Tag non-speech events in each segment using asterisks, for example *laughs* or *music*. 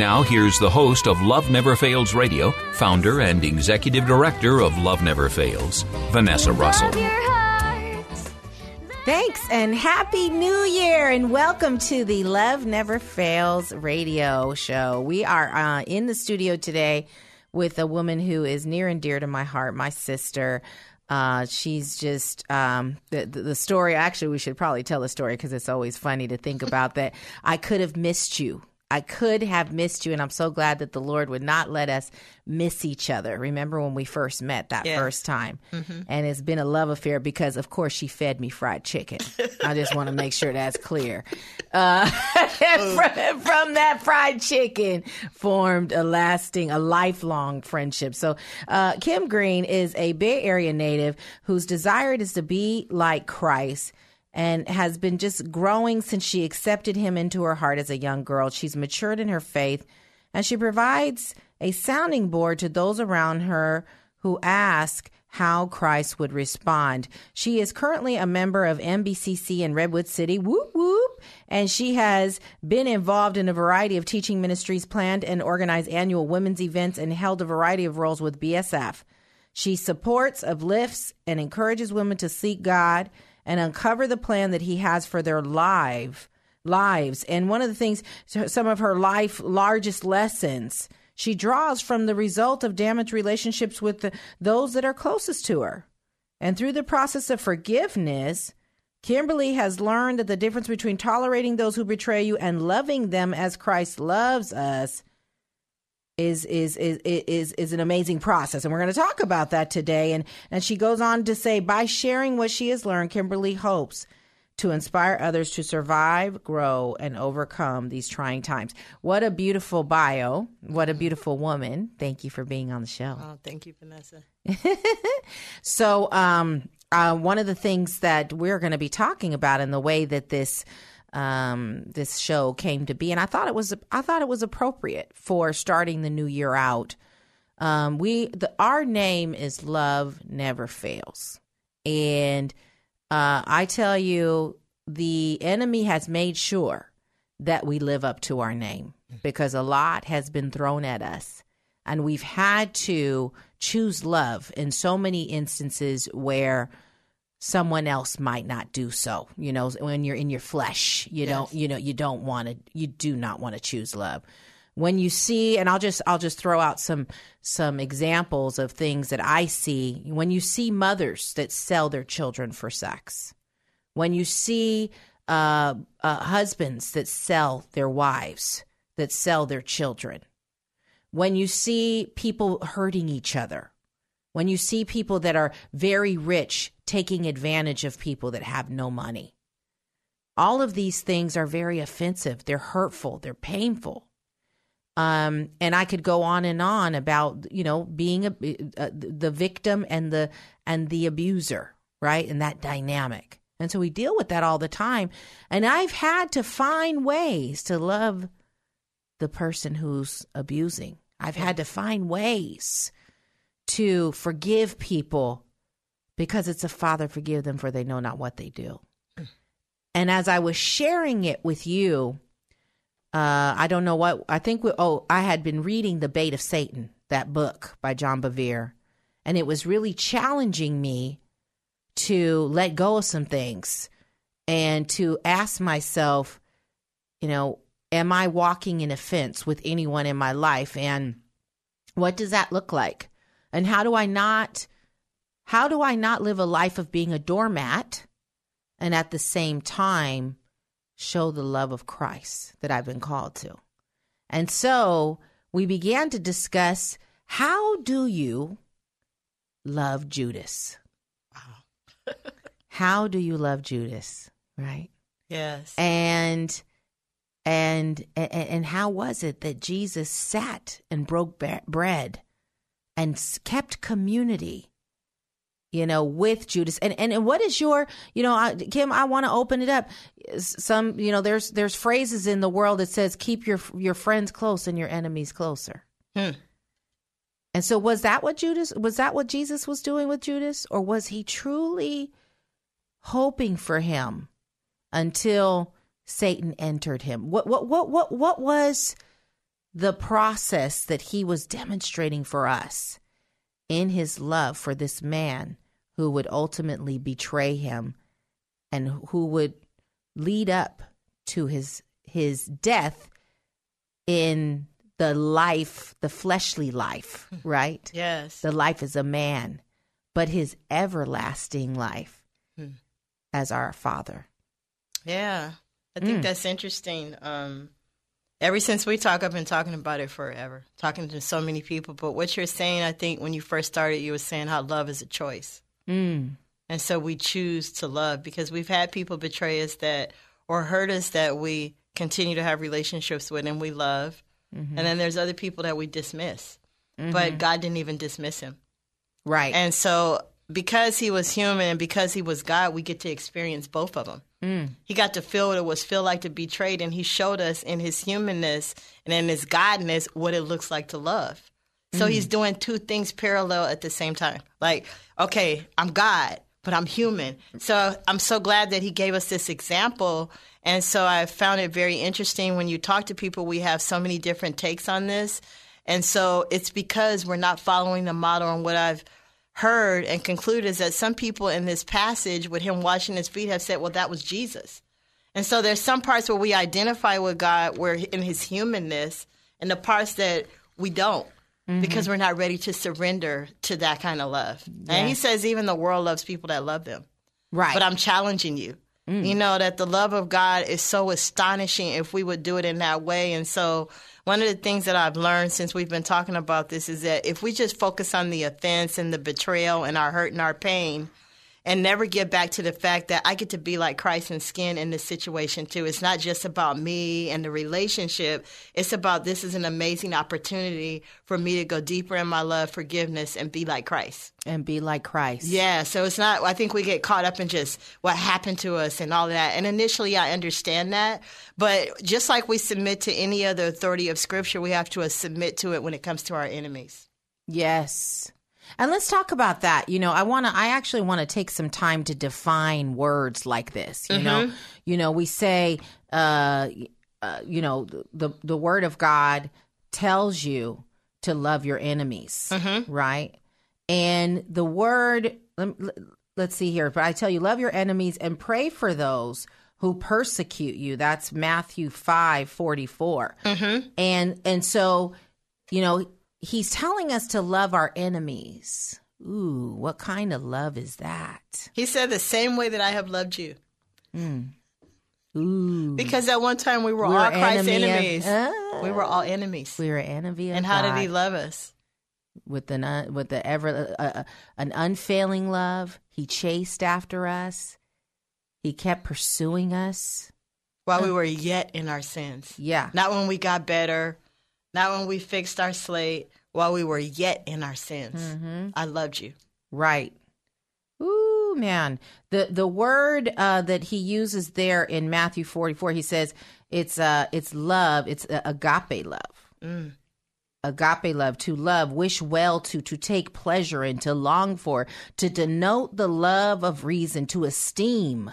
Now, here's the host of Love Never Fails Radio, founder and executive director of Love Never Fails, Vanessa Russell. Love your heart. Thanks and happy new year and welcome to the Love Never Fails radio show. We are uh, in the studio today with a woman who is near and dear to my heart, my sister. Uh, she's just um, the, the the story. Actually, we should probably tell the story because it's always funny to think about that. I could have missed you. I could have missed you, and I'm so glad that the Lord would not let us miss each other. Remember when we first met that first time? And it's been a love affair because, of course, she fed me fried chicken. *laughs* I just want to make sure that's clear. Uh, *laughs* from, from that fried chicken formed a lasting, a lifelong friendship. So, uh, Kim Green is a Bay Area native whose desire is to be like Christ and has been just growing since she accepted him into her heart as a young girl. She's matured in her faith and she provides a sounding board to those around her who ask how Christ would respond. She is currently a member of MBCC in Redwood City. Whoop whoop. And she has been involved in a variety of teaching ministries, planned and organized annual women's events, and held a variety of roles with BSF. She supports, uplifts, and encourages women to seek God and uncover the plan that He has for their life lives. And one of the things, some of her life largest lessons, she draws from the result of damaged relationships with the, those that are closest to her. And through the process of forgiveness, Kimberly has learned that the difference between tolerating those who betray you and loving them as Christ loves us is is is is is an amazing process and we're going to talk about that today and and she goes on to say by sharing what she has learned Kimberly hopes to inspire others to survive, grow and overcome these trying times. What a beautiful bio. What a beautiful woman. Thank you for being on the show. Oh, thank you, Vanessa. *laughs* So, um, uh, one of the things that we're going to be talking about in the way that this um, this show came to be, and I thought it was I thought it was appropriate for starting the new year out. Um, we the our name is Love Never Fails, and uh, I tell you, the enemy has made sure that we live up to our name because a lot has been thrown at us. And we've had to choose love in so many instances where someone else might not do so you know when you're in your flesh you don't you know you don't want to you do not want to choose love. When you see and I'll just I'll just throw out some some examples of things that I see. When you see mothers that sell their children for sex when you see uh, uh, husbands that sell their wives that sell their children when you see people hurting each other, when you see people that are very rich taking advantage of people that have no money. All of these things are very offensive. They're hurtful. They're painful. Um, and I could go on and on about you know being a, uh, the victim and the and the abuser, right? And that dynamic. And so we deal with that all the time. And I've had to find ways to love the person who's abusing. I've had to find ways to forgive people because it's a father, forgive them for they know not what they do. And as I was sharing it with you, uh, I don't know what I think. We, oh, I had been reading The Bait of Satan, that book by John Bevere, and it was really challenging me to let go of some things and to ask myself, you know, am I walking in offense with anyone in my life, and what does that look like, and how do I not, how do I not live a life of being a doormat, and at the same time show the love of Christ that I've been called to. And so we began to discuss how do you love Judas? Wow. *laughs* how do you love Judas, right? Yes. And and and, and how was it that Jesus sat and broke bread and kept community you know, with Judas. And and and what is your, you know, I, Kim? I want to open it up. Some, you know, there's there's phrases in the world that says keep your your friends close and your enemies closer. Hmm. And so, was that what Judas? Was that what Jesus was doing with Judas, or was he truly hoping for him until Satan entered him? What what what what what was the process that he was demonstrating for us? In his love for this man who would ultimately betray him and who would lead up to his his death in the life the fleshly life *laughs* right Yes. the life as a man but his everlasting life Hmm. as our father Yeah. I think Mm. that's interesting. Um, ever since we talk, I've been talking about it forever, talking to so many people. But what you're saying, I think when you first started, you were saying how love is a choice. mm. And so we choose to love because we've had people betray us that or hurt us that we continue to have relationships with and we love. Mm-hmm. And then there's other people that we dismiss. But God didn't even dismiss him. right And so because he was human and because he was God, we get to experience both of them. Mm. He got to feel what it was feel like to be betrayed and he showed us in his humanness and in his godness what it looks like to love. So he's doing two things parallel at the same time. Like, okay, I'm God, but I'm human. So I'm so glad that he gave us this example. And so I found it very interesting when you talk to people, we have so many different takes on this. And so it's because we're not following the model and what I've heard and concluded is that some people in this passage with him washing his feet have said, well, that was Jesus. And so there's some parts where we identify with God where in his humanness and the parts that we don't mm-hmm. because we're not ready to surrender to that kind of love. And he says even the world loves people that love them. right But I'm challenging you. Mm. You know, that the love of God is so astonishing if we would do it in that way. And so, one of the things that I've learned since we've been talking about this is that if we just focus on the offense and the betrayal and our hurt and our pain, and never get back to the fact that I get to be like Christ and skin in this situation too. It's not just about me and the relationship. It's about this is an amazing opportunity for me to go deeper in my love, forgiveness, and be like Christ. and be like Christ Yeah, so it's not. I think we get caught up in just what happened to us and all that. And initially, I understand that, but just like we submit to any other authority of Scripture, we have to submit to it when it comes to our enemies. Yes. And let's talk about that. You know, I want to I actually want to take some time to define words like this, you know. You know, we say uh, uh you know, the the word of God tells you to love your enemies, right? And the word lem- let's see here, but I tell you love your enemies and pray for those who persecute you. That's Matthew 5:44. And and so, you know, he's telling us to love our enemies. Ooh, what kind of love is that? He said, "The same way that I have loved you." Ooh. Because at one time we were We were all Christ's enemy of- enemies. Ah. we were all enemies. We were enemy and how God did he love us? with an un, with the ever uh, uh, an unfailing love. He chased after us. He kept pursuing us. While we were yet in our sins. Yeah. Not when we got better, not when we fixed our slate, while we were yet in our sins. Mm-hmm. I loved you. Right. Ooh. Man. The the word uh, that he uses there in Matthew 44, he says it's uh it's love, it's uh, agape love. Mm. Agape love, to love, wish well to, to take pleasure in, to long for, to denote the love of reason, to esteem.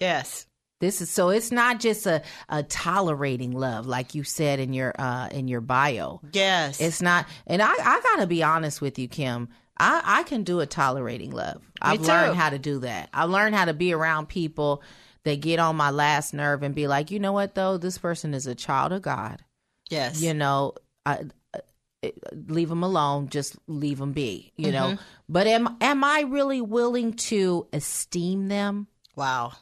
Yes. This is so it's not just a, a tolerating love, like you said in your uh in your bio. Yes. It's not, and I, I gotta be honest with you, Kim. I, I can do a tolerating love. Me I've too. learned how to do that. I learned how to be around people that get on my last nerve and be like, you know what, though, this person is a child of God. yes. You know, I, leave them alone. Just leave them be. You know, but am am I really willing to esteem them? Wow.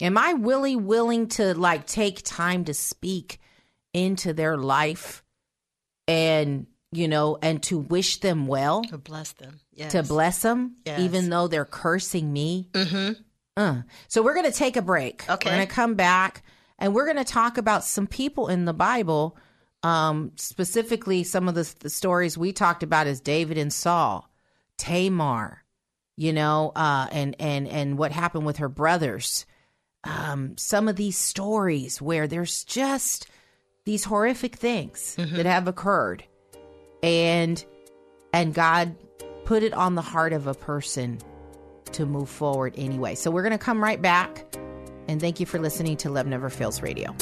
Am I really willing to like take time to speak into their life and you know and to wish them well, To bless them. Yes. to bless them, Yes. even though they're cursing me? Mm-hmm. Uh. So we're going to take a break. Okay. We're going to come back and we're going to talk about some people in the Bible, um, specifically some of the, the stories we talked about is David and Saul, Tamar, you know, uh, and and and what happened with her brothers um, some of these stories where there's just these horrific things that have occurred and and god put it on the heart of a person to move forward anyway so we're going to come right back and thank you for listening to love never fails radio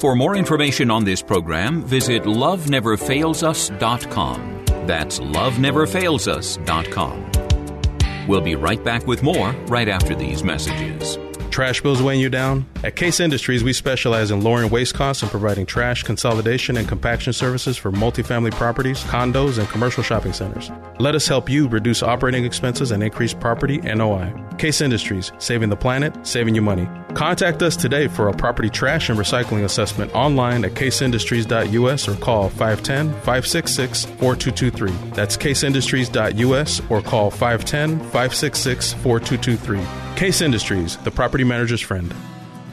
For more information on this program, visit loveneverfailsus.com. That's loveneverfailsus.com. We'll be right back with more right after these messages. Trash bills weighing you down? At Case Industries, we specialize in lowering waste costs and providing trash consolidation and compaction services for multifamily properties, condos, and commercial shopping centers. Let us help you reduce operating expenses and increase property NOI. Case Industries, saving the planet, saving you money. Contact us today for a property trash and recycling assessment online at caseindustries.us or call 510 566 4223. That's caseindustries.us or call 510 566 4223. Case Industries, the property manager's friend.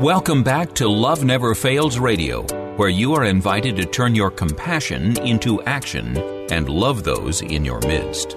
Welcome back to Love Never Fails Radio, where you are invited to turn your compassion into action and love those in your midst.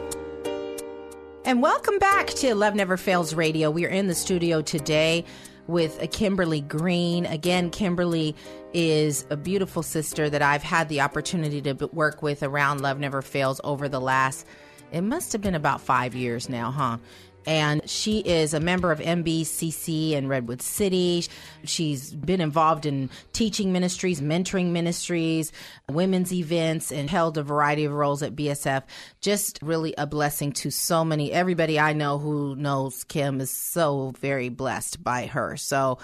And welcome back to Love Never Fails Radio. We are in the studio today with Kimberly Green. Again, Kimberly is a beautiful sister that I've had the opportunity to work with around Love Never Fails over the last, it must have been about five years now, huh? And she is a member of MBCC in Redwood City. She's been involved in teaching ministries, mentoring ministries, women's events, and held a variety of roles at BSF. Just really a blessing to so many. Everybody I know who knows Kim is so very blessed by her. So,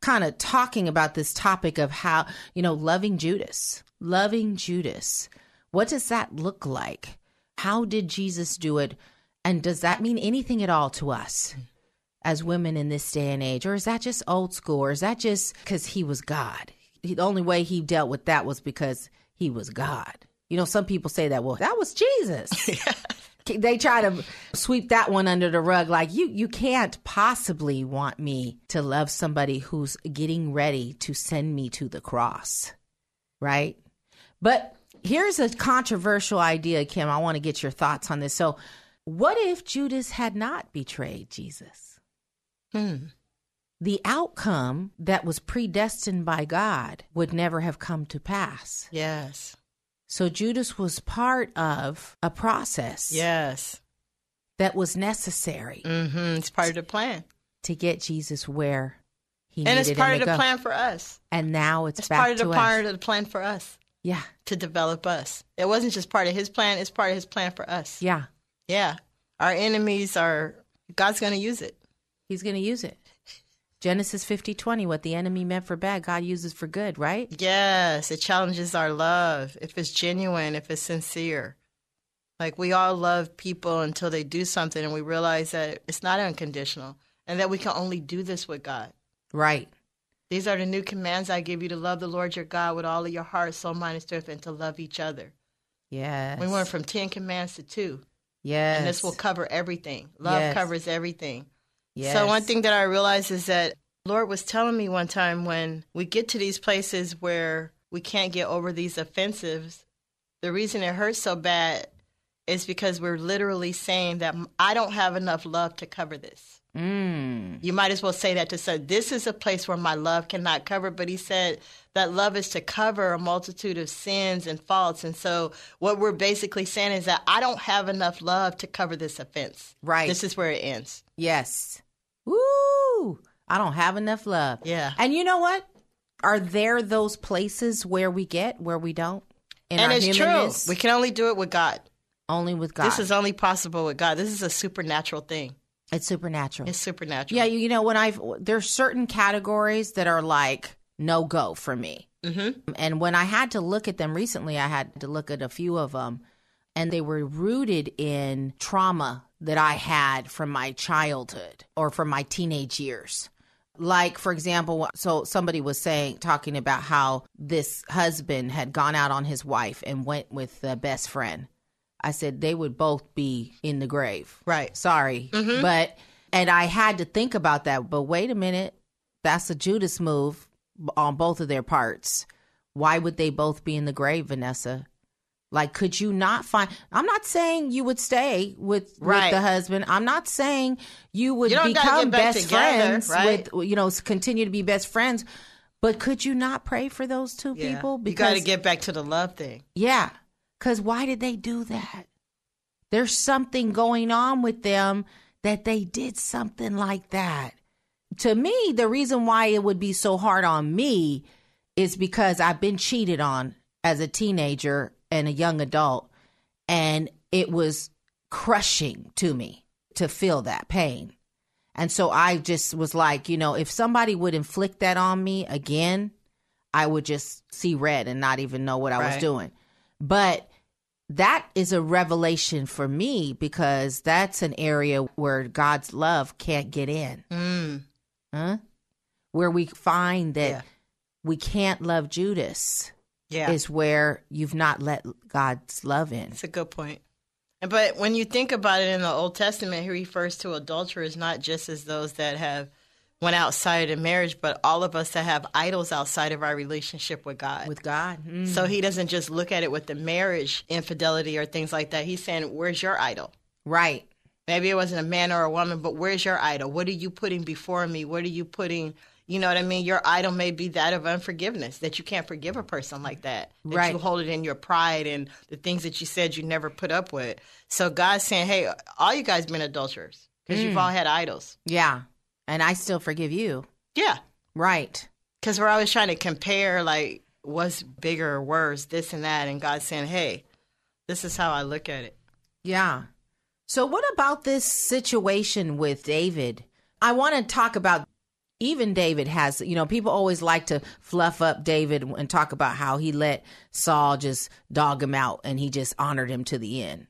kind of talking about this topic of how, you know, loving Judas, loving Judas. What does that look like? How did Jesus do it? And does that mean anything at all to us as women in this day and age? Or is that just old school? Or is that just because he was God? The only way he dealt with that was because he was God. You know, some people say that, well, that was Jesus. *laughs* They try to sweep that one under the rug like you you can't possibly want me to love somebody who's getting ready to send me to the cross. Right? But here's a controversial idea, Kim. I want to get your thoughts on this. So, what if Judas had not betrayed Jesus? The outcome that was predestined by God would never have come to pass. Yes. So, Judas was part of a process Yes. that was necessary hmm It's part of the plan. to get Jesus where he And it's part of the go. plan for us. And now it's, It's back part of the part us. of the plan for us Yeah, to develop us. It wasn't just part of his plan, it's part of his plan for us. yeah. Yeah. Our enemies are God's gonna use it. He's going to use it. Genesis fifty twenty. what the enemy meant for bad, God uses for good, right? Yes. It challenges our love. If it's genuine, if it's sincere. Like we all love people until they do something and we realize that it's not unconditional and that we can only do this with God. Right. These are the new commands I give you to love the Lord your God with all of your heart, soul, mind, and strength, and to love each other. Yes. We went from 10 commands to two. Yes. And this will cover everything. Love Yes. covers everything. Yes. So one thing that I realized is that Lord was telling me one time when we get to these places where we can't get over these offensives, the reason it hurts so bad is because we're literally saying that I don't have enough love to cover this. Mm. You might as well say that to say this is a place where my love cannot cover. But he said that love is to cover a multitude of sins and faults. And so what we're basically saying is that I don't have enough love to cover this offense. Right. This is where it ends. Yes. Woo! I don't have enough love. Yeah. And you know what? Are there those places where we get where we don't? And it's humanness? true. We can only do it with God. Only with God. This is only possible with God. This is a supernatural thing. It's supernatural. It's supernatural. Yeah, you, you know when I've there's certain categories that are like no go for me, Mm-hmm. and when I had to look at them recently, I had to look at a few of them, and they were rooted in trauma that I had from my childhood or from my teenage years. Like, for example, so somebody was saying, talking about how this husband had gone out on his wife and went with the best friend. I said they would both be in the grave. Right. Sorry. Mm-hmm. But, and I had to think about that. But wait a minute. That's a Judas move on both of their parts. Why would they both be in the grave, Vanessa? Like, could you not find? I'm not saying you would stay with, Right. with the husband. I'm not saying you would You become best together, friends right? with, you know, continue to be best friends. But could you not pray for those two Yeah. people? Because you got to get back to the love thing. yeah. Because why did they do that? There's something going on with them that they did something like that. To me, the reason why it would be so hard on me is because I've been cheated on as a teenager and a young adult, and it was crushing to me to feel that pain. And so I just was like, you know, if somebody would inflict that on me again, I would just see red and not even know what I was doing. But that is a revelation for me because that's an area where God's love can't get in. Mm. Huh? Where we find that Yeah. we can't love Judas Yeah. is where you've not let God's love in. It's a good point. But when you think about it in the Old Testament, he refers to adulterers not just as those that have went outside of marriage, but all of us that have idols outside of our relationship with God. With God. Mm. so he doesn't just look at it with the marriage infidelity or things like that. He's saying, "Where's your idol?" Right. Maybe it wasn't a man or a woman, but where's your idol? What are you putting before me? What are you putting? You know what I mean? Your idol may be that of unforgiveness, that you can't forgive a person like that. That Right. you hold it in your pride and the things that you said you never put up with. So God's saying, hey, all you guys been adulterers because you've all had idols. Yeah. And I still forgive you. Yeah. Right. Because we're always trying to compare, like, what's bigger or worse, this and that. And God's saying, hey, this is how I look at it. Yeah. So, what about this situation with David? I want to talk about even David has, you know, people always like to fluff up David and talk about how he let Saul just dog him out and he just honored him to the end.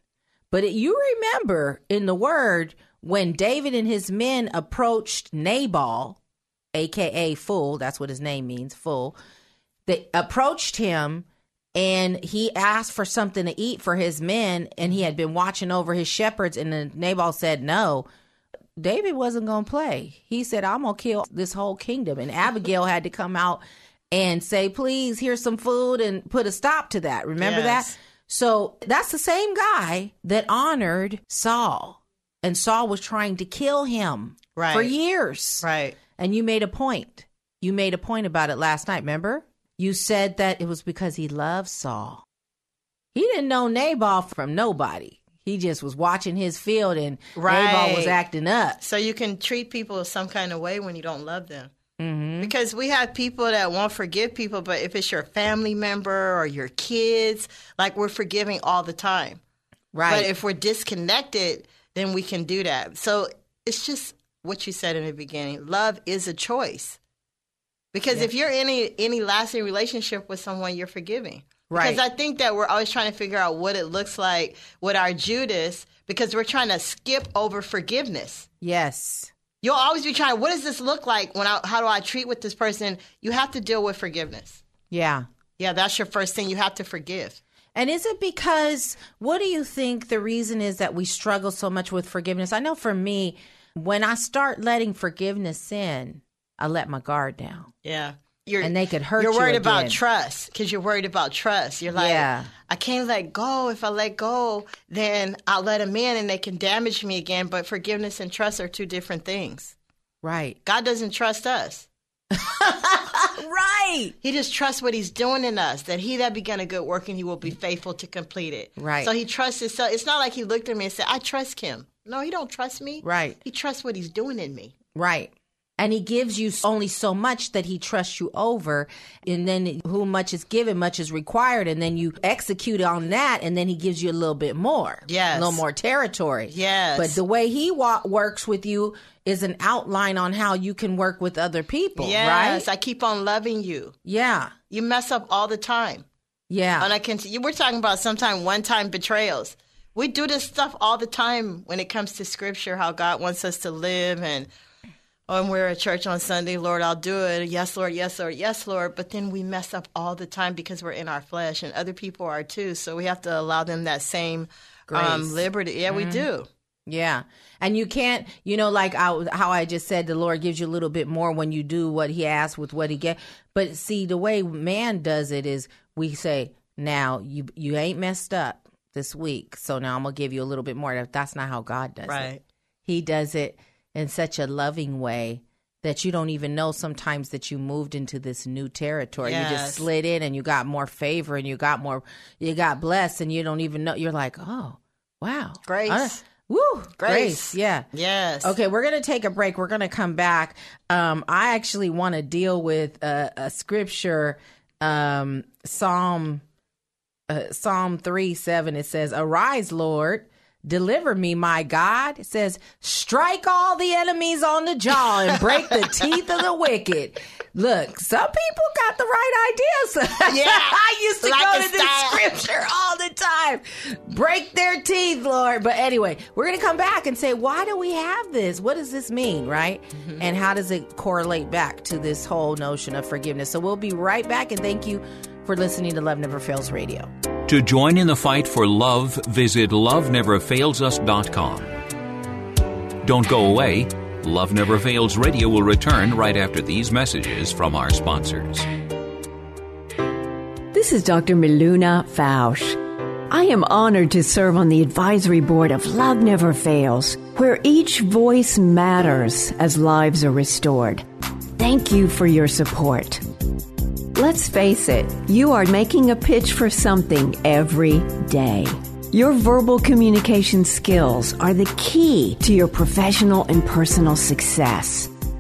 But it, you remember in the word when David and his men approached Nabal, aka Fool, that's what his name means, Fool. They approached him and he asked for something to eat for his men and he had been watching over his shepherds and then Nabal said no. David wasn't going to play. He said I'm going to kill this whole kingdom and Abigail had to come out and say please here's some food and put a stop to that. Remember Yes. that? So that's the same guy that honored Saul and Saul was trying to kill him Right. for years. Right. And you made a point. You made a point about it last night, remember? You said that it was because he loved Saul. He didn't know Nabal from nobody. He just was watching his field and right. Nabal was acting up. So you can treat people some kind of way when you don't love them. Mm-hmm. Because we have people that won't forgive people, but if it's your family member or your kids, like we're forgiving all the time. Right. But if we're disconnected, then we can do that. So it's just what you said in the beginning. Love is a choice. Because if you're in any any lasting relationship with someone, you're forgiving. Right. Because I think that we're always trying to figure out what it looks like with our Judas because we're trying to skip over forgiveness. Yes. You'll always be trying, what does this look like when I, how do I treat with this person? You have to deal with forgiveness. Yeah. Yeah, that's your first thing. You have to forgive. And is it because, what do you think the reason is that we struggle so much with forgiveness? I know for me, when I start letting forgiveness in, I let my guard down. Yeah. You're, And they could hurt You're you worried again. about trust because you're worried about trust. You're like, Yeah. I can't let go. If I let go, then I'll let them in and they can damage me again. But forgiveness and trust are two different things. Right. God doesn't trust us. *laughs* Right. He just trusts what he's doing in us, that he that began a good work and he will be faithful to complete it. Right. So he trusts himself. It's not like he looked at me and said, I trust him. No, he don't trust me. Right. He trusts what he's doing in me. Right. And he gives you only so much that he trusts you over. And then who much is given, much is required. And then you execute on that. And then he gives you a little bit more. Yes. A little more territory. Yes. But the way he wa- works with you is an outline on how you can work with other people. Yes, Right. I keep on loving you. yeah. You mess up all the time. Yeah. And I can you were talking about sometime one time betrayals. We do this stuff all the time when it comes to scripture, how God wants us to live and when we're at church on Sunday, Lord, I'll do it. Yes, Lord, yes, Lord, yes, Lord. But then we mess up all the time because we're in our flesh and other people are too. So we have to allow them that same Grace. um, liberty. Yeah, we do. Yeah. And you can't, you know, like I, how I just said, the Lord gives you a little bit more when you do what he asks with what he get. But see, the way man does it is we say, now you, you ain't messed up this week. So now I'm going to give you a little bit more. That's not how God does it. Right. He does it in such a loving way that you don't even know sometimes that you moved into this new territory. You just slid in and you got more favor and you got more, you got blessed and you don't even know. You're like, oh, wow. Grace. Uh, woo. Grace. Grace. Yeah. Yes. Okay, we're going to take a break. We're going to come back. Um, I actually want to deal with a, a scripture, um, Psalm, uh, Psalm 3 7. It says, Arise, Lord. Deliver me, my God. It says, strike all the enemies on the jaw and break the *laughs* teeth of the wicked. Look, some people got the right ideas. *laughs* Yeah, I used to like go to this scripture all the time. Break their teeth, Lord. But anyway, we're going to come back and say, why do we have this? What does this mean, right? Mm-hmm. And how does it correlate back to this whole notion of forgiveness? So we'll be right back and thank you for listening to Love Never Fails Radio. To join in the fight for love, visit loveneverfailsus.com. Don't go away. Love Never Fails Radio will return right after these messages from our sponsors. This is Dr. Miluna Fausch. I am honored to serve on the advisory board of Love Never Fails, where each voice matters as lives are restored. Thank you for your support. Let's face it, you are making a pitch for something every day. Your verbal communication skills are the key to your professional and personal success.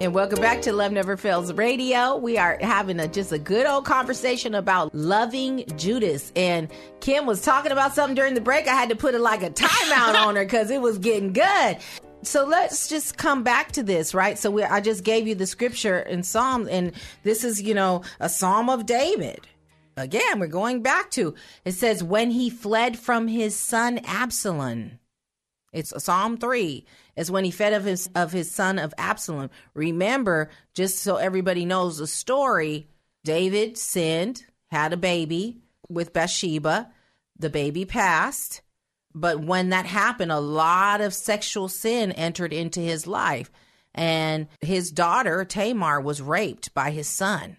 And welcome back to Love Never Fails Radio. We are having a just a good old conversation about loving Judas. And Kim was talking about something during the break. I had to put it like a timeout on her because it was getting good. So let's just come back to this, right? So we, I just gave you the scripture in Psalm, and this is, you know, a Psalm of David. Again, we're going back to it says, when he fled from his son Absalom. It's Psalm 3 is when he fed of his of his son of Absalom. Remember, just so everybody knows the story, David sinned, had a baby with Bathsheba. The baby passed, but when that happened, a lot of sexual sin entered into his life, and his daughter Tamar was raped by his son.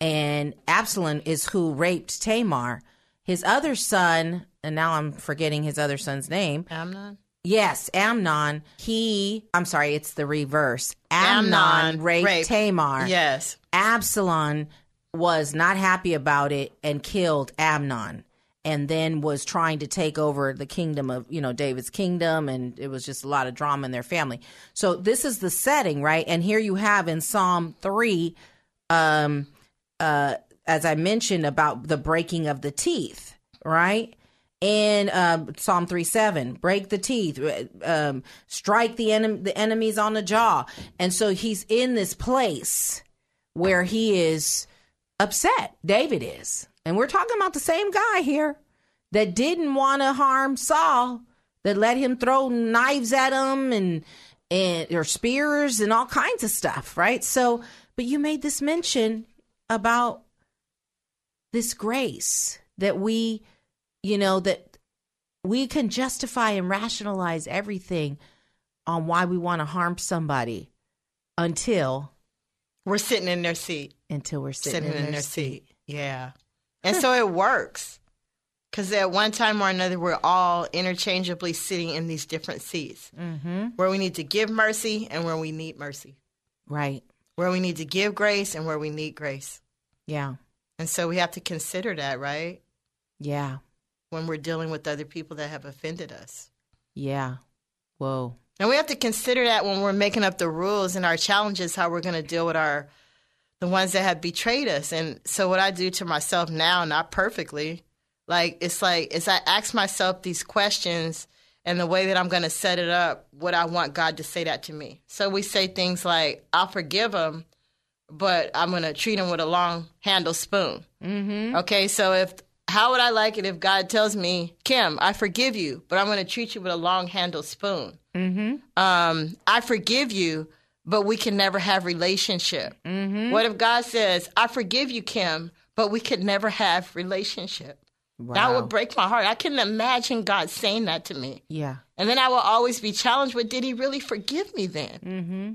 and Absalom is who raped Tamar. His other son, and now I'm forgetting his other son's name. Amnon. Yes, Amnon. He, I'm sorry, it's the reverse. Amnon, Amnon raped, raped- Tamar. Yes. Absalom was not happy about it and killed Amnon and then was trying to take over the kingdom of, you know, David's kingdom and it was just a lot of drama in their family. So this is the setting, right? And here you have in Psalm 3 um uh as I mentioned about the breaking of the teeth, right? And um, Psalm 3 7, break the teeth, um, strike the, enem- the enemies on the jaw. And so he's in this place where he is upset. David is. And we're talking about the same guy here that didn't want to harm Saul, that let him throw knives at him and and or spears and all kinds of stuff, right? So, but you made this mention about this grace that we, you know, that we can justify and rationalize everything on why we want to harm somebody until We're sitting in their seat. until we're sitting, Sitting, in, their seat. Yeah. And so it works. Because at one time or another, we're all interchangeably sitting in these different seats Mm-hmm. where we need to give mercy and where we need mercy, Right. where we need to give grace and where we need grace. Yeah. And so we have to consider that, right? Yeah. When we're dealing with other people that have offended us. Yeah. Whoa. And we have to consider that when we're making up the rules and our challenges, how we're going to deal with our the ones that have betrayed us. And so what I do to myself now, not perfectly, like it's like as I ask myself these questions and the way that I'm going to set it up, what I want God to say that to me. So we say things like, "I'll forgive them." but I'm going to treat them with a long handle spoon." Mm-hmm. Okay, so if how would I like it if God tells me, Kim, I forgive you, but I'm going to treat you with a long handled spoon. Mm-hmm. Um, I forgive you, but we can never have relationship. Mm-hmm. What if God says, I forgive you, Kim, but we could never have relationship? That would break my heart. I couldn't imagine God saying that to me. Yeah. And then I will always be challenged with, did he really forgive me then? Mm-hmm.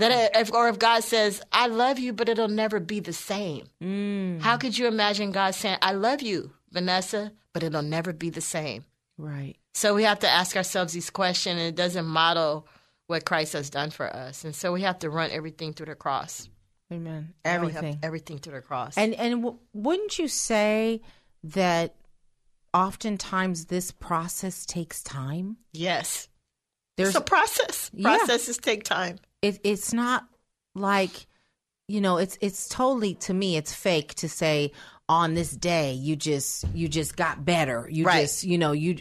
That if, or if God says, I love you, but it'll never be the same. Mm. How could you imagine God saying, I love you, Vanessa, but it'll never be the same? Right. So we have to ask ourselves these questions, and it doesn't model what Christ has done for us. And so we have to run everything through the cross. Amen. Everything. everything through the cross. And and w- wouldn't you say that oftentimes this process takes time? yes, There's it's a process. Yeah. Processes take time. It, it's not like you know it's it's totally to me it's fake to say on this day you just you just got better. You Right. just you know you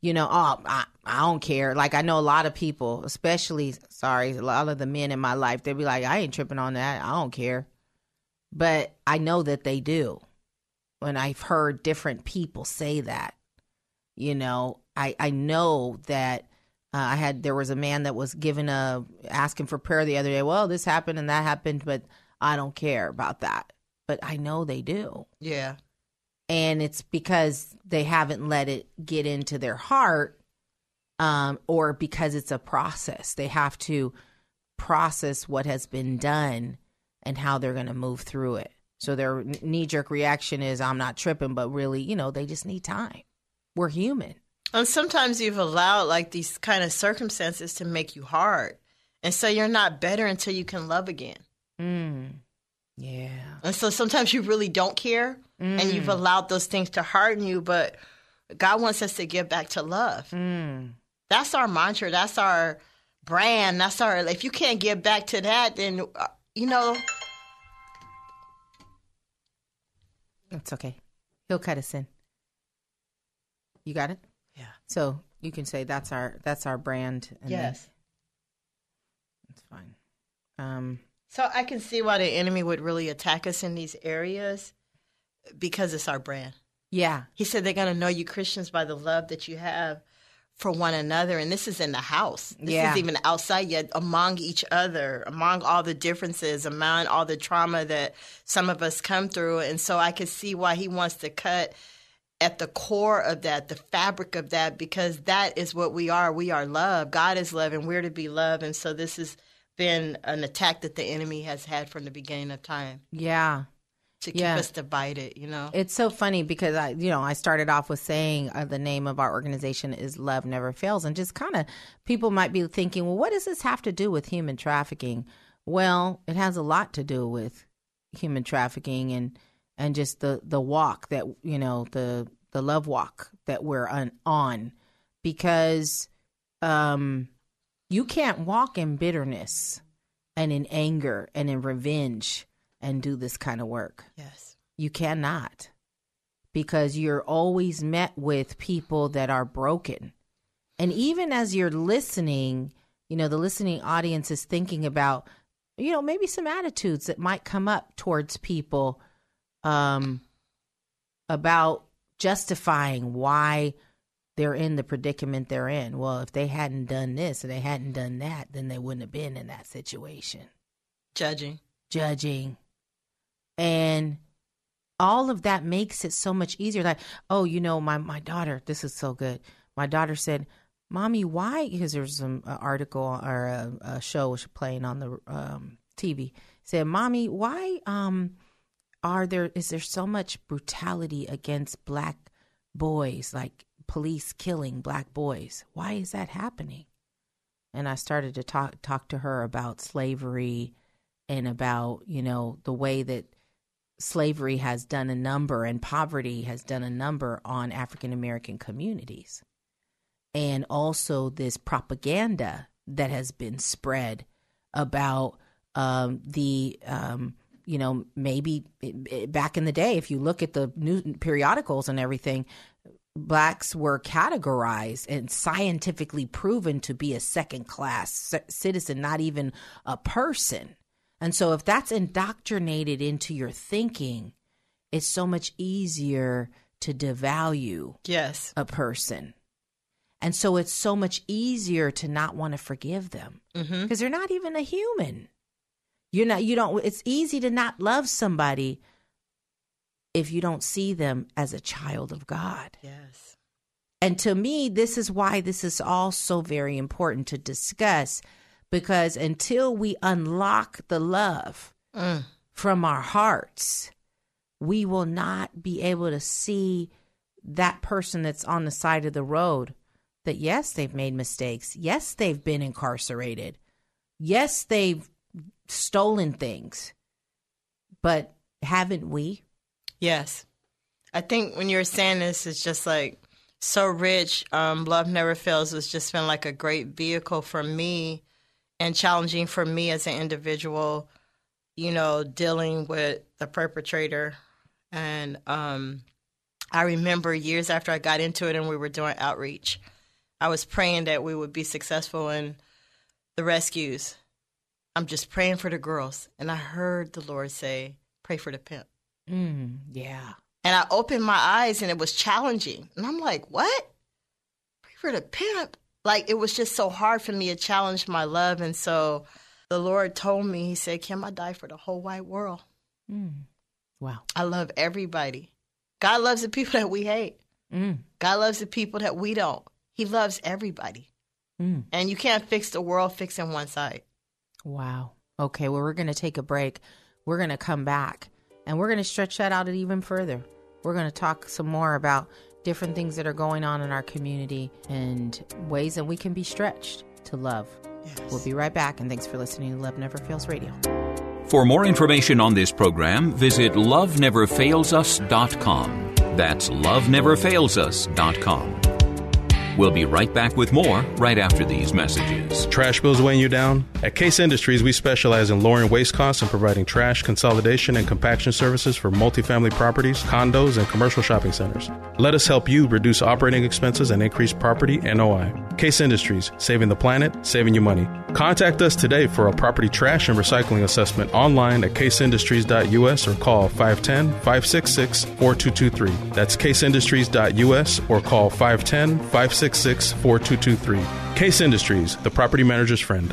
you know oh I, I don't care. Like i know a lot of people especially sorry a lot of the men in my life they'll be like i ain't tripping on that. I don't care. But i know that they do. When i've heard different people say that. You know i i know that uh, I had there was a man that was given a asking for prayer the other day. Well, this happened and that happened, but I don't care about that. But I know they do, Yeah. and it's because they haven't let it get into their heart, um, or because it's a process. They have to process what has been done and how they're going to move through it. So their knee jerk reaction is, "I'm not tripping," but really, you know, they just need time. We're human. And sometimes you've allowed like these kind of circumstances to make you hard. And so you're not better until you can love again. Mm. Yeah. And so sometimes you really don't care and Mm. you've allowed those things to harden you, but God wants us to get back to love. Mm. That's our mantra. That's our brand. That's our, if you can't get back to that, then, uh, you know, It's okay. He'll cut us in. You got it? So you can say that's our that's our brand. And yes. that's fine. Um. So I can see why the enemy would really attack us in these areas because it's our brand. Yeah. He said they're going to know you Christians by the love that you have for one another. And this is in the house. This Yeah. is even outside yet among each other, among all the differences, among all the trauma that some of us come through. And so I can see why he wants to cut at the core of that, the fabric of that, because that is what we are. We are love. God is love, and we're to be love. And so this has been an attack that the enemy has had from the beginning of time. Yeah. to keep Yeah. us divided. You know. It's so funny because I, you know, I started off with saying uh, the name of our organization is Love Never Fails, and just kind of people might be thinking, well, what does this have to do with human trafficking? Well, it has a lot to do with human trafficking and and just the the walk that you know the the love walk that we're on, on because um you can't walk in bitterness and in anger and in revenge and do this kind of work. yes. You cannot because you're always met with people that are broken. And even as you're listening, you know, the listening audience is thinking about, you know, maybe some attitudes that might come up towards people um, about justifying why they're in the predicament they're in. Well, if they hadn't done this or they hadn't done that, then they wouldn't have been in that situation. Judging. judging. And all of that makes it so much easier. Like oh you know my my daughter this is so good. My daughter said mommy why? Because there's some uh, article or a, a show was playing on the um, tv said mommy why um are there is there so much brutality against black boys like police killing black boys? Why is that happening? And I started to talk talk to her about slavery and about you know the way that slavery has done a number and poverty has done a number on African American communities. And also this propaganda that has been spread about um, the um, you know maybe it, it- back in the day if you look at the new periodicals and everything blacks were categorized and scientifically proven to be a second class citizen not even a person and so if that's indoctrinated into your thinking it's so much easier to devalue Yes. a person and so it's so much easier to not want to forgive them Mm-hmm. because they're not even a human you're not you don't it's easy to not love somebody if you don't see them as a child of god Yes. and to me, this is why this is all so very important to discuss because until we unlock the love Mm. from our hearts, we will not be able to see that person that's on the side of the road that, yes, they've made mistakes. Yes, they've been incarcerated. Yes, they've stolen things. But haven't we? Yes. I think when you were saying this, it's just like so rich. Um, Love Never Fails has just been like a great vehicle for me and challenging for me as an individual, you know, dealing with the perpetrator. And um, I remember years after I got into it and we were doing outreach, I was praying that we would be successful in the rescues. I'm just praying for the girls. And I heard the Lord say, Pray for the pimp. Mm, yeah. And I opened my eyes and it was challenging. And I'm like, what? Pray for the pimp. Like it was just so hard for me to challenge my love. And so the Lord told me, He said, Kim, I die for the whole wide world. Mm. Wow. I love everybody. God loves the people that we hate. Mm. God loves the people that we don't. He loves everybody. Mm. And you can't fix the world fixing one side. Wow. Okay, well, we're going to take a break. We're going to come back and we're going to stretch that out even further. We're going to talk some more about different things that are going on in our community and ways that we can be stretched to love. We'll be right back, and thanks for listening to Love Never Fails Radio. For more information on this program, visit loveneverfailsus.com. That's loveneverfailsus.com. We'll be right back with more right after these messages. Trash bills weighing you down? At Case Industries, we specialize in lowering waste costs and providing trash consolidation and compaction services for multifamily properties, condos, and commercial shopping centers. Let us help you reduce operating expenses and increase property NOI. Case Industries, saving the planet, saving you money. Contact us today for a property trash and recycling assessment online at caseindustries.us or call 510 566 4223. That's caseindustries.us or call 510 566 4223. Case Industries, the property manager's friend.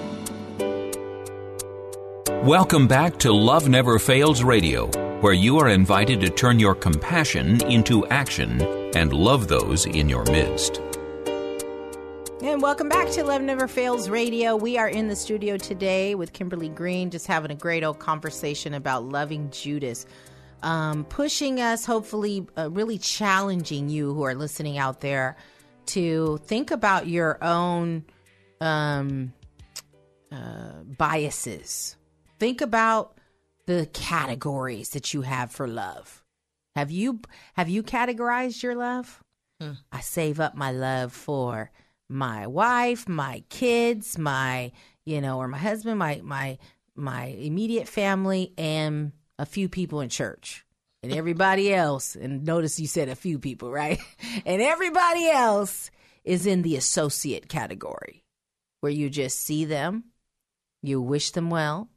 Welcome back to Love Never Fails Radio, where you are invited to turn your compassion into action and love those in your midst. And welcome back to Love Never Fails Radio. We are in the studio today with Kimberly Green, just having a great old conversation about loving Judas. Um, pushing us, hopefully, uh, really challenging you who are listening out there to think about your own um, uh, biases. Think about the categories that you have for love. Have you have you categorized your love? Hmm. I save up my love for my wife, my kids, my you know, or my husband, my my my immediate family, and a few people in church. And everybody *laughs* else, and notice you said a few people, right? *laughs* And everybody else is in the associate category, where you just see them, you wish them well,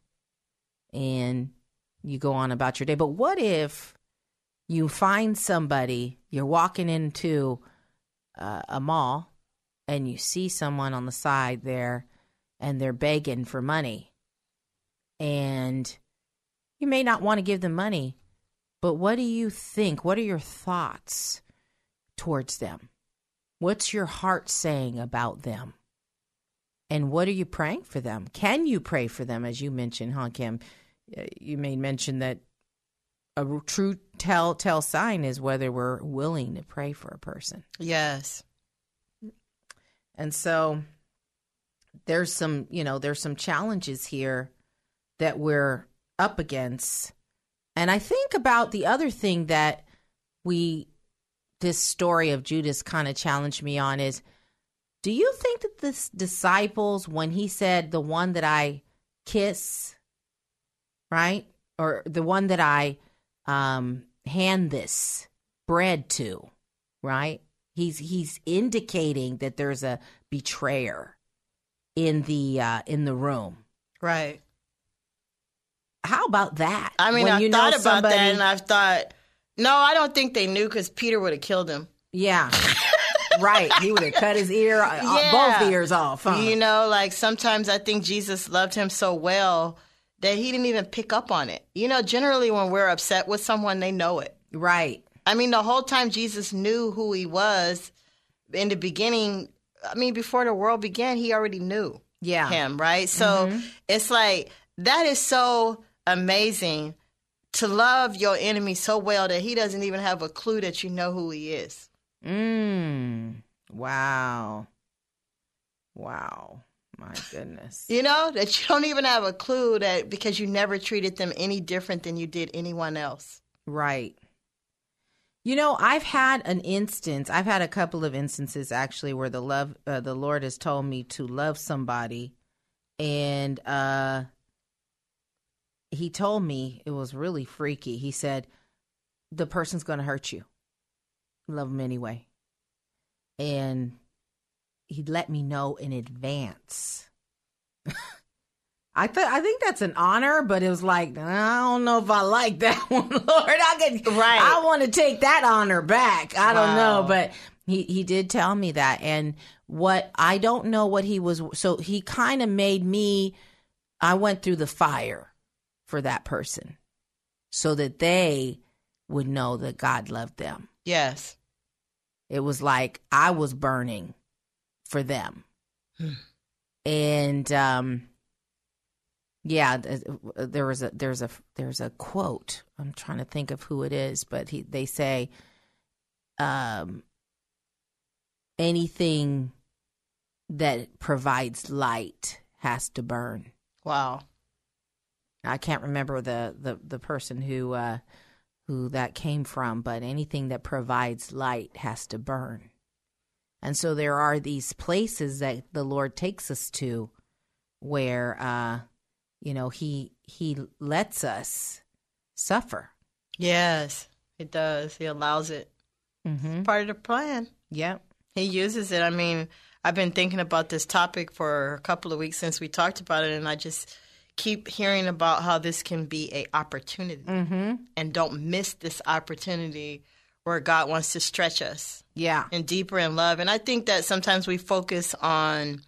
and you go on about your day. But what if you find somebody, you're walking into uh, a mall, and you see someone on the side there and they're begging for money. And you may not want to give them money, but what do you think? What are your thoughts towards them? What's your heart saying about them? And what are you praying for them? Can you pray for them, as you mentioned, huh, Kim? Uh, You made mention that a true telltale sign is whether we're willing to pray for a person. Yes. And so there's some, you know, there's some challenges here that we're up against. And I think about the other thing that we this story of Judas kind of challenged me on is do you think that the disciples when he said the one that I kiss, right? Or the one that I um hand this bread to, right? He's he's indicating that there's a betrayer in the uh in the room. Right. How about that? I mean, When I you know thought about somebody- that, and I thought, no, I don't think they knew because Peter would have killed him. Yeah. *laughs* right. He would have cut his ear, uh, Yeah. both ears off. Huh? You know, like sometimes I think Jesus loved him so well that he didn't even pick up on it. You know, generally when we're upset with someone, they know it. Right. I mean, the whole time Jesus knew who he was in the beginning. I mean, before the world began, he already knew Yeah. him, right? So Mhm. it's like that is so amazing to love your enemy so well that he doesn't even have a clue that you know who he is. Mm. Wow. Wow. My goodness. You know, that you don't even have a clue that because you never treated them any different than you did anyone else. Right. You know, I've had an instance. I've had a couple of instances actually where the love, uh, the Lord has told me to love somebody, and uh, He told me it was really freaky. He said, "The person's going to hurt you. Love them anyway," and He let me know in advance. *laughs* I th- I think that's an honor, but it was like I don't know if I like that *laughs* one, Lord. I could, Right. I want to take that honor back. I don't Wow. know, but he he did tell me that, and what I don't know what he was. So he kind of made me. I went through the fire for that person, so that they would know that God loved them. Yes. It was like I was burning for them. and um yeah, th- there was a there's a there's a quote. I'm trying to think of who it is, but he they say um anything that provides light has to burn. Wow. I can't remember the the the person who uh who that came from, but anything that provides light has to burn. And so there are these places that the Lord takes us to where uh you know he he lets us suffer. Yes, it does. He allows it. Mhm. Part of the plan. Yep. He uses it. I mean, I've been thinking about this topic for a couple of weeks since we talked about it, and I just keep hearing about how this can be a opportunity, Mm-hmm. and don't miss this opportunity where God wants to stretch us Yeah. and deeper in love. And I think that sometimes we focus on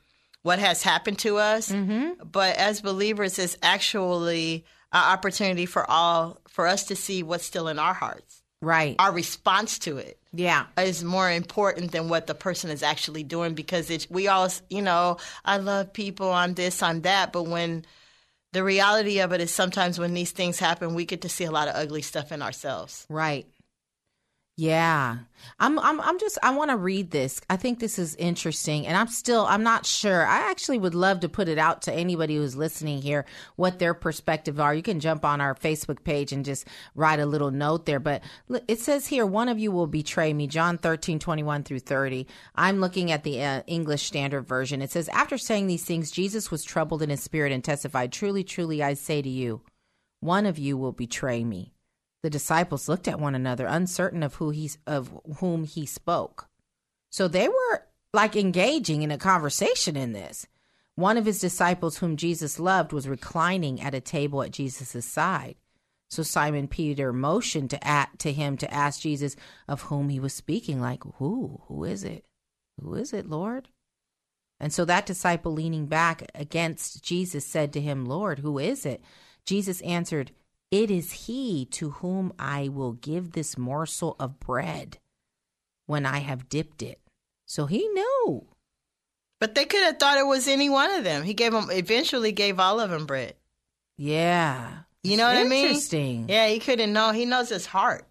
what has happened to us, mm-hmm. but as believers, it's actually an opportunity for all for us to see what's still in our hearts. Right. Our response to it Yeah. is more important than what the person is actually doing because it's we all you know I love people I'm this I'm that but when the reality of it is sometimes when these things happen we get to see a lot of ugly stuff in ourselves Right. Yeah. I'm I'm I'm just I want to read this. I think this is interesting and I'm still I'm not sure. I actually would love to put it out to anybody who's listening here what their perspective are. You can jump on our Facebook page and just write a little note there, but it says here one of you will betray me. John 13:21 through 30. I'm looking at the uh, English Standard Version. It says after saying these things Jesus was troubled in his spirit and testified, "Truly, truly I say to you, one of you will betray me." The disciples looked at one another, uncertain of who he of whom he spoke. So they were like engaging in a conversation in this. One of his disciples, whom Jesus loved, was reclining at a table at Jesus' side. So Simon Peter motioned to at, to him to ask Jesus of whom he was speaking, like, "Who? Who is it? Who is it, Lord?" And so that disciple, leaning back against Jesus, said to him, Lord, who is it? Jesus answered, It is he to whom I will give this morsel of bread when I have dipped it. So he knew. but they could have thought it was any one of them he gave them eventually gave all of them bread Yeah. you know what I mean Interesting. yeah he couldn't know he knows his heart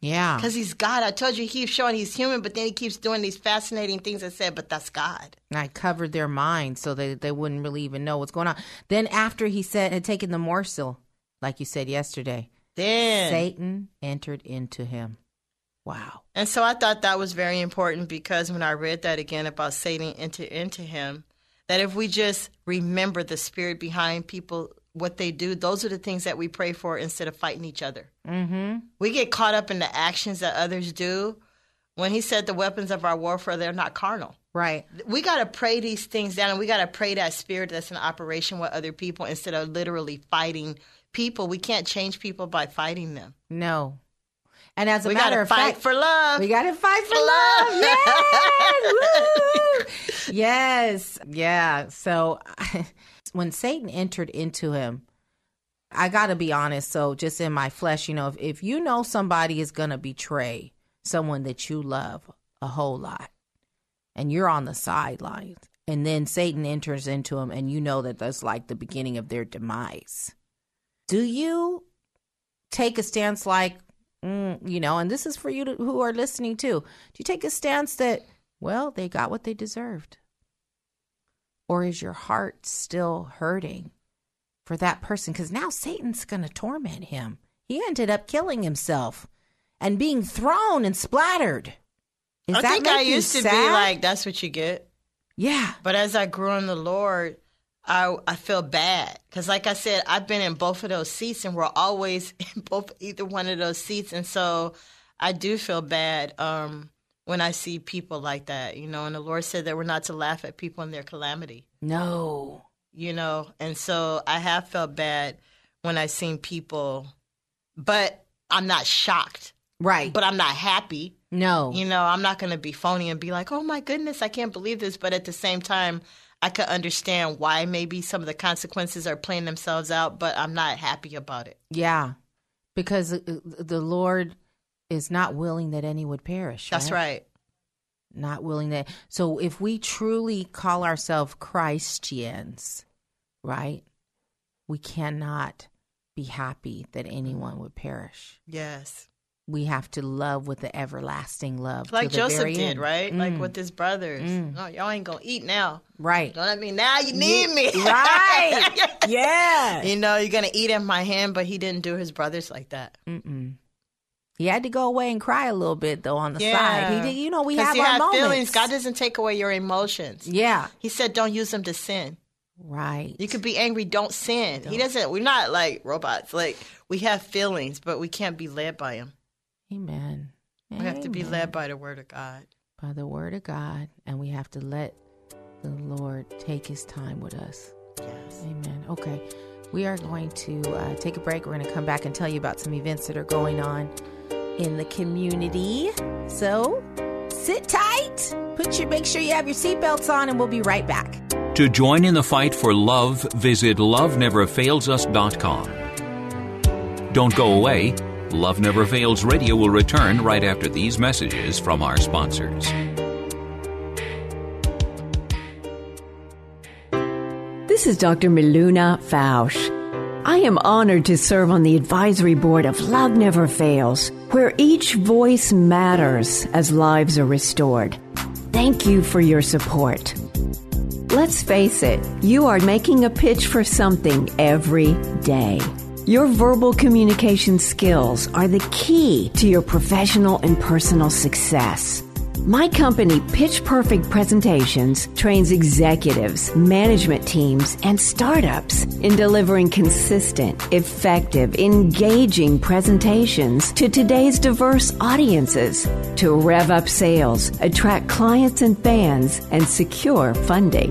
Yeah. because he's God I told you he keeps showing he's human but then he keeps doing these fascinating things I said but that's God And I covered their minds so they, they wouldn't really even know what's going on. Then after he said had taken the morsel, like you said yesterday, then Satan entered into him. Wow. And so I thought that was very important because when I read that again about Satan enter into him, that if we just remember the spirit behind people, what they do, those are the things that we pray for instead of fighting each other. Mm-hmm. We get caught up in the actions that others do. When he said the weapons of our warfare, they're not carnal. Right. We got to pray these things down and we got to pray that spirit that's in operation with other people instead of literally fighting people. We can't change people by fighting them. No. And as a we matter of fight fact, for love. we got to fight for love. Yes. *laughs* Woo! yes. Yeah. So *laughs* when Satan entered into him, I got to be honest. So just in my flesh, you know, if, if you know somebody is going to betray someone that you love a whole lot and you're on the sidelines and then Satan enters into him and you know that that's like the beginning of their demise. Do you take a stance like, mm, you know, and this is for you to, who are listening too. Do you take a stance that, well, they got what they deserved? Or is your heart still hurting for that person? Because now Satan's going to torment him. He ended up killing himself and being thrown and splattered. Does I that think I used to be sad? like, that's what you get. yeah, But as I grew in the Lord, I I feel bad because, like I said, I've been in both of those seats, and we're always *laughs* in both either one of those seats, and so I do feel bad um, when I see people like that, you know. And the Lord said that we're not to laugh at people in their calamity, no, you know. And so I have felt bad when I've seen people, but I'm not shocked, right, but I'm not happy. no, You know, I'm not going to be phony and be like, oh my goodness, I can't believe this. But at the same time, I could understand why maybe some of the consequences are playing themselves out, but I'm not happy about it. yeah, because uh, the Lord is not willing that any would perish. That's right. not willing that. So if we truly call ourselves Christians, right, we cannot be happy that anyone would perish. Yes. We have to love with the everlasting love, Like Joseph did, end. right? Like Mm, with his brothers. No, y'all ain't to eat now. right, Don't let me now. You need me. *laughs* right, *laughs* yeah. You know, you're to eat in my hand, but he didn't do his brothers like that. Mm-mm. He had to go away and cry a little bit though on the Yeah. side. He did, you know, we have you our moments. feelings. God doesn't take away your emotions. yeah, He said, don't use them to sin. right. You could be angry, don't sin. He doesn't, we're not like robots. Like, we have feelings, but we can't be led by them. Amen. We have to be Amen. led by the word of God. by the word of God, and we have to let the Lord take his time with us. Yes. Amen. Okay. We are going to uh, take a break. We're going to come back and tell you about some events that are going on in the community. So sit tight. Put your make sure you have your seatbelts on, and we'll be right back. To join in the fight for love, visit loveneverfailsus.com. Don't go away. Love Never Fails Radio will return right after these messages from our sponsors. This is Dr. Miluna Fausch. I am honored to serve on the advisory board of Love Never Fails, where each voice matters as lives are restored. Thank you for your support. Let's face it, you are making a pitch for something every day. Your verbal communication skills are the key to your professional and personal success. My company, Pitch Perfect Presentations, trains executives, management teams, and startups in delivering consistent, effective, engaging presentations to today's diverse audiences to rev up sales, attract clients and fans, and secure funding.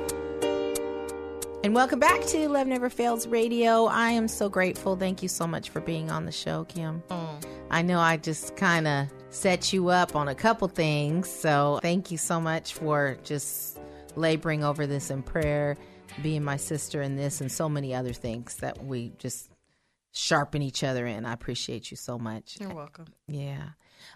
And welcome back to Love Never Fails Radio. I am so grateful. Thank you so much for being on the show, Kim. Mm. I know I just kind of set you up on a couple things. So thank you so much for just laboring over this in prayer, being my sister in this, and so many other things that we just sharpen each other in. I appreciate you so much. You're welcome. Yeah.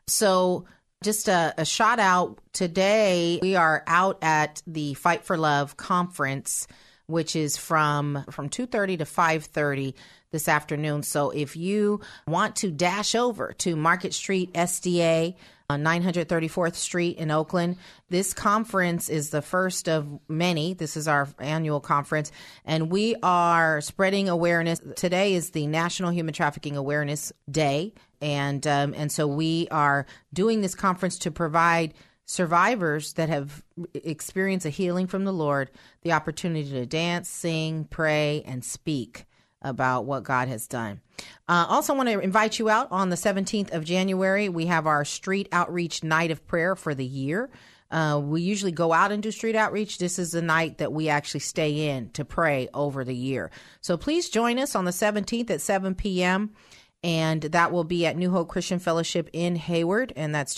So just a, a shout out today. We are out at the Fight for Love conference, which is from from two thirty to five thirty this afternoon. So if you want to dash over to Market Street SDA on 934th Street in Oakland. This conference is the first of many. This is our annual conference, and we are spreading awareness. Today is the National Human Trafficking Awareness Day, and um, and so we are doing this conference to provide survivors that have experienced a healing from the Lord the opportunity to dance, sing, pray, and speak about what God has done. Uh, also, want to invite you out on the 17th of January. We have our street outreach night of prayer for the year. Uh, we usually go out and do street outreach. This is the night that we actually stay in to pray over the year. So please join us on the 17th at 7 p.m. And that will be at New Hope Christian Fellowship in Hayward, and that's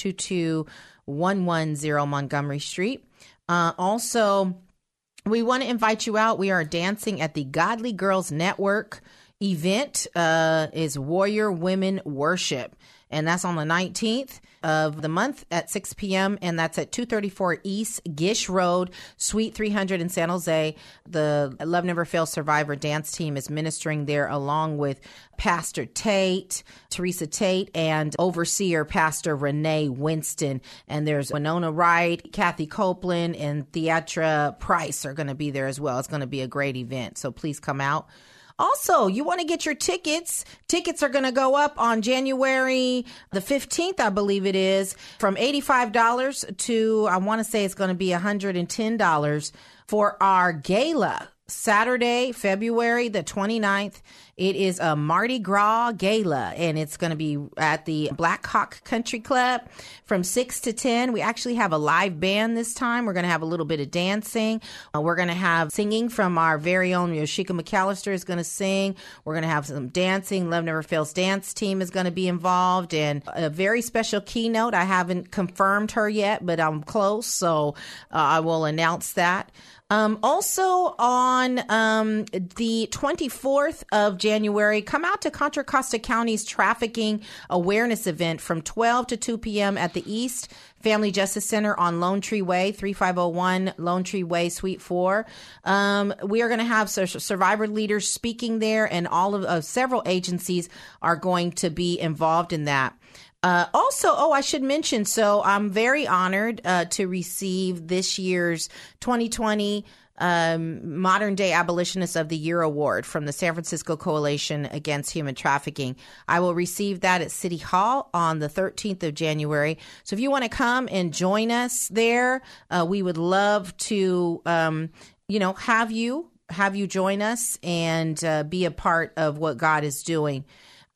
22110 Montgomery Street. Uh, also, we want to invite you out. We are dancing at the Godly Girls Network event. Uh, is Warrior Women Worship, and that's on the 19th of the month at 6 p.m. and that's at 234 East Gish Road, Suite 300 in San Jose. The Love Never Fails Survivor dance team is ministering there along with Pastor Tate, Teresa Tate, and overseer Pastor Renee Winston. And there's Winona Wright, Kathy Copeland, and Theatra Price are going to be there as well. It's going to be a great event. So please come out. Also, you want to get your tickets. Tickets are going to go up on January the 15th, I believe it is, from $85 to, I want to say it's going to be $110 for our gala. Saturday, February the 29th. It is a Mardi Gras gala and it's going to be at the Blackhawk Country Club from 6 to 10. We actually have a live band this time. We're going to have a little bit of dancing. Uh, we're going to have singing from our very own Yoshika McAllister is going to sing. We're going to have some dancing. Love Never Fails dance team is going to be involved and a very special keynote. I haven't confirmed her yet, but I'm close. So uh, I will announce that. Um, also on um, the 24th of January, come out to Contra Costa County's trafficking awareness event from 12 to 2 p.m. at the East Family Justice Center on Lone Tree Way, 3501 Lone Tree Way, Suite 4. Um, we are going to have survivor leaders speaking there, and all of uh, several agencies are going to be involved in that. Uh, also, oh, I should mention, so I'm very honored uh, to receive this year's 2020 um, Modern Day Abolitionist of the Year award from the San Francisco Coalition Against Human Trafficking. I will receive that at City Hall on the 13th of January. So if you want to come and join us there, uh, we would love to, um, you know, have you have you join us and uh, be a part of what God is doing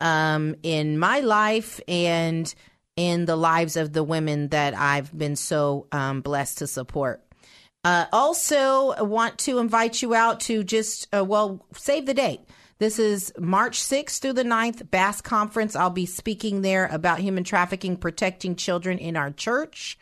um, in my life and in the lives of the women that I've been so um, blessed to support. Uh, also, want to invite you out to just, uh, well, save the date. This is March 6th through the 9th, Bass Conference. I'll be speaking there about human trafficking, protecting children in our church.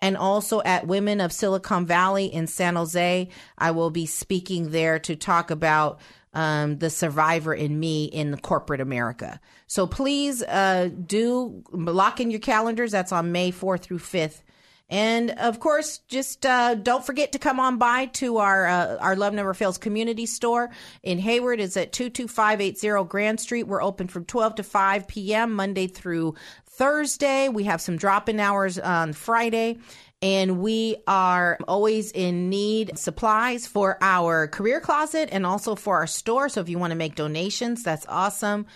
And also at Women of Silicon Valley in San Jose, I will be speaking there to talk about um, the survivor in me in corporate America. So please uh, do lock in your calendars. That's on May 4th through 5th and of course, just uh, don't forget to come on by to our uh, our Love Never Fails community store in Hayward. It's at two two five eight zero Grand Street. We're open from twelve to five p.m. Monday through Thursday. We have some drop in hours on Friday. And we are always in need supplies for our career closet and also for our store. So if you want to make donations, that's awesome.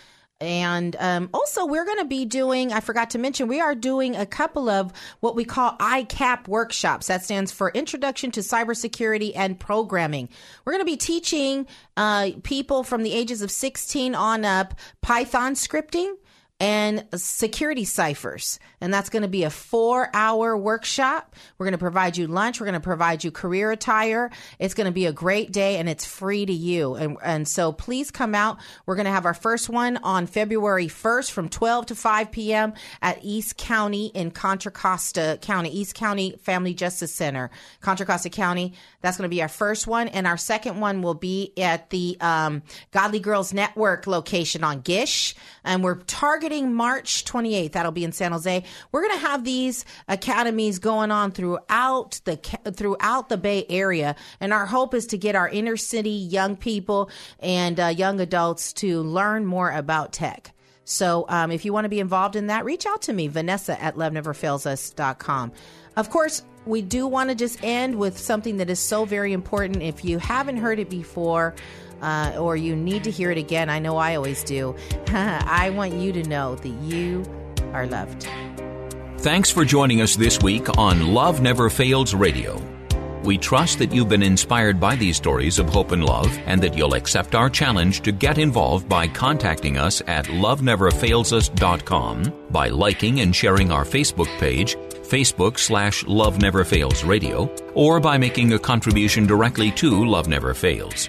And um, also, we're going to be doing, I forgot to mention, we are doing a couple of what we call ICAP workshops. That stands for Introduction to Cybersecurity and Programming. We're going to be teaching uh, people from the ages of 16 on up Python scripting and security ciphers. And that's going to be a four hour workshop. We're going to provide you lunch. We're going to provide you career attire. It's going to be a great day and it's free to you. And, and so please come out. We're going to have our first one on February 1st from 12 to 5 p.m. at East County in Contra Costa County, East County Family Justice Center, Contra Costa County. That's going to be our first one. And our second one will be at the um, Godly Girls Network location on Gish. And we're targeting targeting March 28th. That'll be in San Jose. We're going to have these academies going on throughout the throughout the Bay Area, and our hope is to get our inner city young people and uh, young adults to learn more about tech. So um, if you want to be involved in that, reach out to me, Vanessa at loveneverfailsus.com. Of course, we do want to just end with something that is so very important. If you haven't heard it before, uh, or you need to hear it again, I know I always do. *laughs* I want you to know that you are loved. Thanks for joining us this week on Love Never Fails Radio. We trust that you've been inspired by these stories of hope and love and that you'll accept our challenge to get involved by contacting us at loveneverfailsus.com, by liking and sharing our Facebook page, Facebook slash Love Never Fails Radio, or by making a contribution directly to Love Never Fails.